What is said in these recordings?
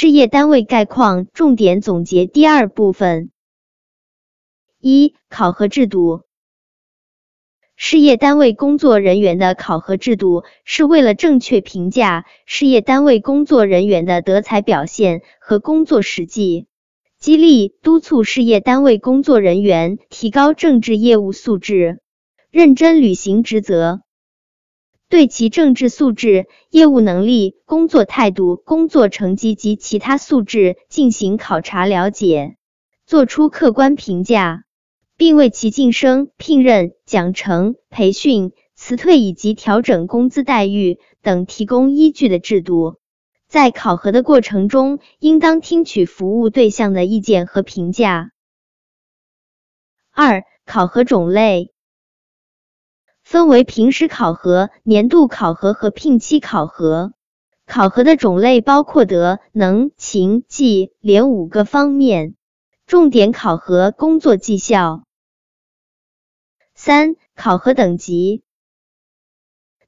事业单位概况重点总结第二部分。一、考核制度。事业单位工作人员的考核制度是为了正确评价事业单位工作人员的德才表现和工作实际，激励督促事业单位工作人员提高政治业务素质，认真履行职责，对其政治素质、业务能力、工作态度、工作成绩及其他素质进行考察了解，作出客观评价。并为其晋升、聘任、奖惩、培训、辞退以及调整工资待遇等提供依据的制度。在考核的过程中，应当听取服务对象的意见和评价。二、考核种类分为平时考核、年度考核和聘期考核。考核的种类包括德、能、勤、绩、廉五个方面，重点考核工作绩效。三、考核等级。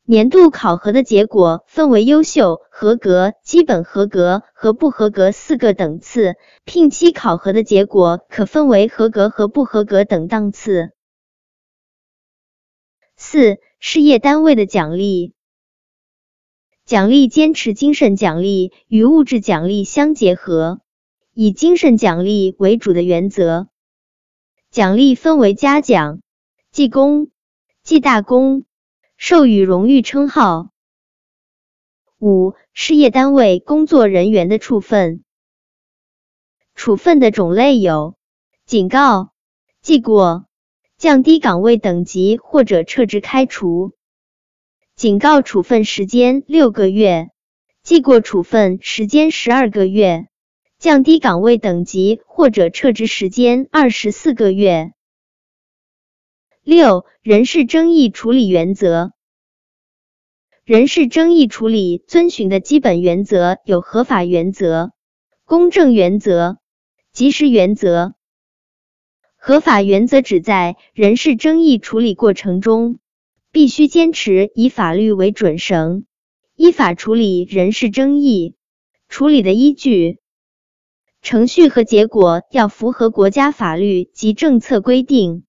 年度考核的结果分为优秀、合格、基本合格和不合格四个等次。聘期考核的结果可分为合格和不合格等档次。四、事业单位的奖励。奖励坚持精神奖励与物质奖励相结合，以精神奖励为主的原则。奖励分为嘉奖。记功、记大功、授予荣誉称号。五、事业单位工作人员的处分。处分的种类有：警告、记过、降低岗位等级或者撤职开除。警告处分时间六个月，记过处分时间十二个月，降低岗位等级或者撤职时间二十四个月。六、人事争议处理原则。人事争议处理遵循的基本原则有合法原则、公正原则、及时原则。合法原则指在人事争议处理过程中，必须坚持以法律为准绳，依法处理人事争议。处理的依据、程序和结果要符合国家法律及政策规定。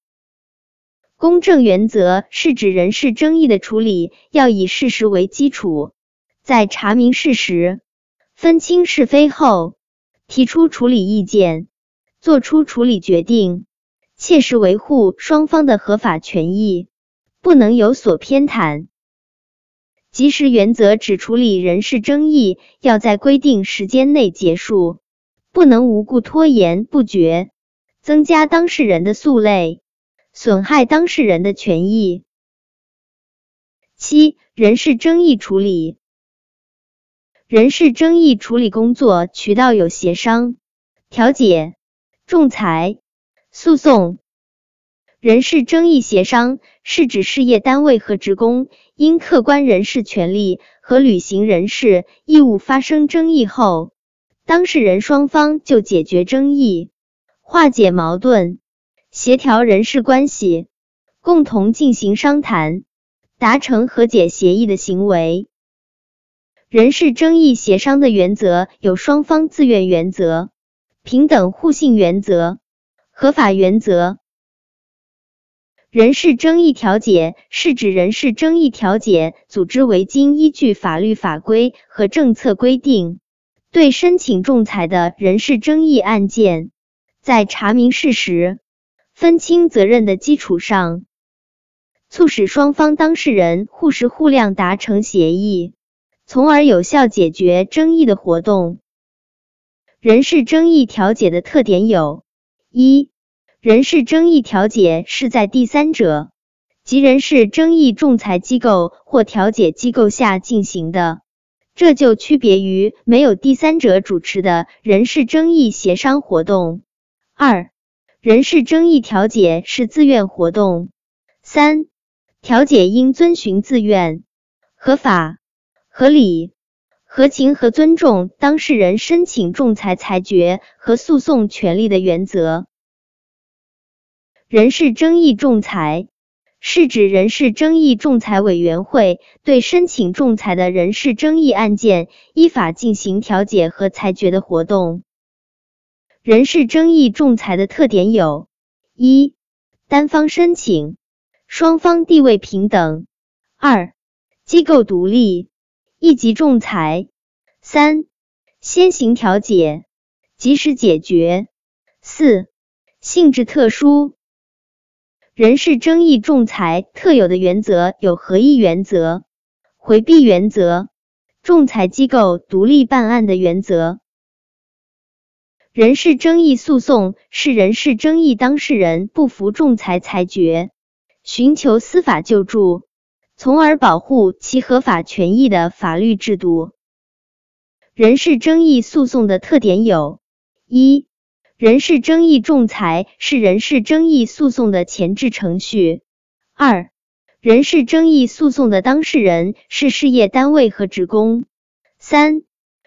公正原则是指人事争议的处理要以事实为基础，在查明事实、分清是非后，提出处理意见，作出处理决定，切实维护双方的合法权益，不能有所偏袒。及时原则指处理人事争议要在规定时间内结束，不能无故拖延不决，增加当事人的诉累。损害当事人的权益。七、人事争议处理。人事争议处理工作渠道有协商、调解、仲裁、诉讼。人事争议协商是指事业单位和职工因客观人事权利和履行人事义务发生争议后，当事人双方就解决争议、化解矛盾。协调人事关系，共同进行商谈，达成和解协议的行为。人事争议协商的原则有双方自愿原则、平等互信原则、合法原则。人事争议调解是指人事争议调解组织为经依据法律法规和政策规定，对申请仲裁的人事争议案件，在查明事实。分清责任的基础上，促使双方当事人互实互谅达成协议，从而有效解决争议的活动。人事争议调解的特点有：一、人事争议调解是在第三者及人事争议仲裁机构或调解机构下进行的，这就区别于没有第三者主持的人事争议协商活动。二、人事争议调解是自愿活动。三、调解应遵循自愿、合法、合理、合情和尊重当事人申请仲裁裁决和诉讼权利的原则。人事争议仲裁是指人事争议仲裁委员会对申请仲裁的人事争议案件依法进行调解和裁决的活动。人事争议仲裁的特点有：一、单方申请，双方地位平等；二、机构独立，一级仲裁；三、先行调解，及时解决；四、性质特殊。人事争议仲裁特有的原则有合议原则、回避原则、仲裁机构独立办案的原则。人事争议诉讼是人事争议当事人不服仲裁裁决，寻求司法救助，从而保护其合法权益的法律制度。人事争议诉讼的特点有：一、人事争议仲裁是人事争议诉讼的前置程序。二、人事争议诉讼的当事人是事业单位和职工。三、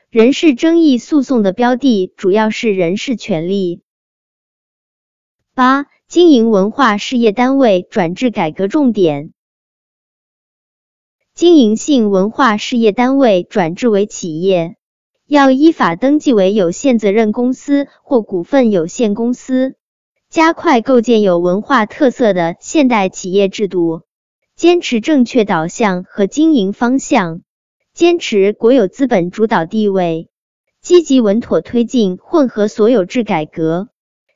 人事争议诉讼的标的主要是人事权利。八、经营文化事业单位转制改革重点。经营性文化事业单位转制为企业。要依法登记为有限责任公司或股份有限公司，加快构建有文化特色的现代企业制度，坚持正确导向和经营方向，坚持国有资本主导地位，积极稳妥推进混合所有制改革，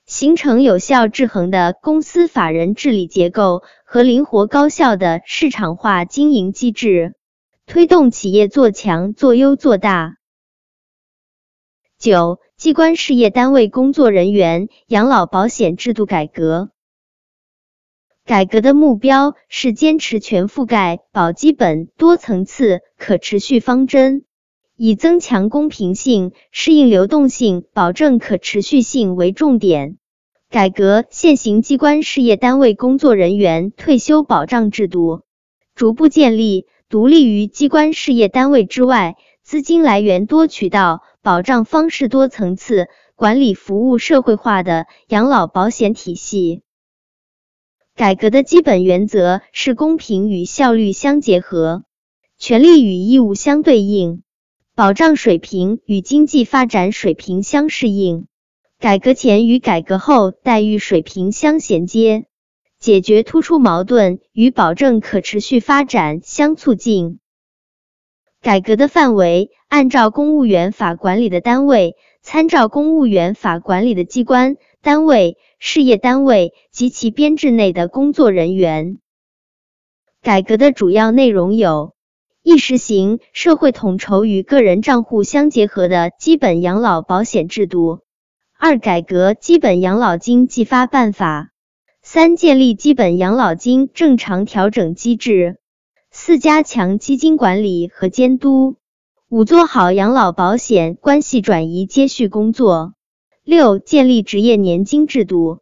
形成有效制衡的公司法人治理结构和灵活高效的市场化经营机制，推动企业做强做优做大。九、机关事业单位工作人员养老保险制度改革。改革的目标是坚持全覆盖、保基本、多层次、可持续方针，以增强公平性、适应流动性、保证可持续性为重点，改革现行机关事业单位工作人员退休保障制度，逐步建立独立于机关事业单位之外、资金来源多渠道。保障方式多层次、管理服务社会化的养老保险体系。改革的基本原则是公平与效率相结合，权利与义务相对应，保障水平与经济发展水平相适应，改革前与改革后待遇水平相衔接，解决突出矛盾与保证可持续发展相促进。改革的范围按照公务员法管理的单位，参照公务员法管理的机关、单位、事业单位及其编制内的工作人员。改革的主要内容有：一、实行社会统筹与个人账户相结合的基本养老保险制度；二、改革基本养老金计发办法；三、建立基本养老金正常调整机制。四、加强基金管理和监督；五、做好养老保险关系转移接续工作；六、建立职业年金制度。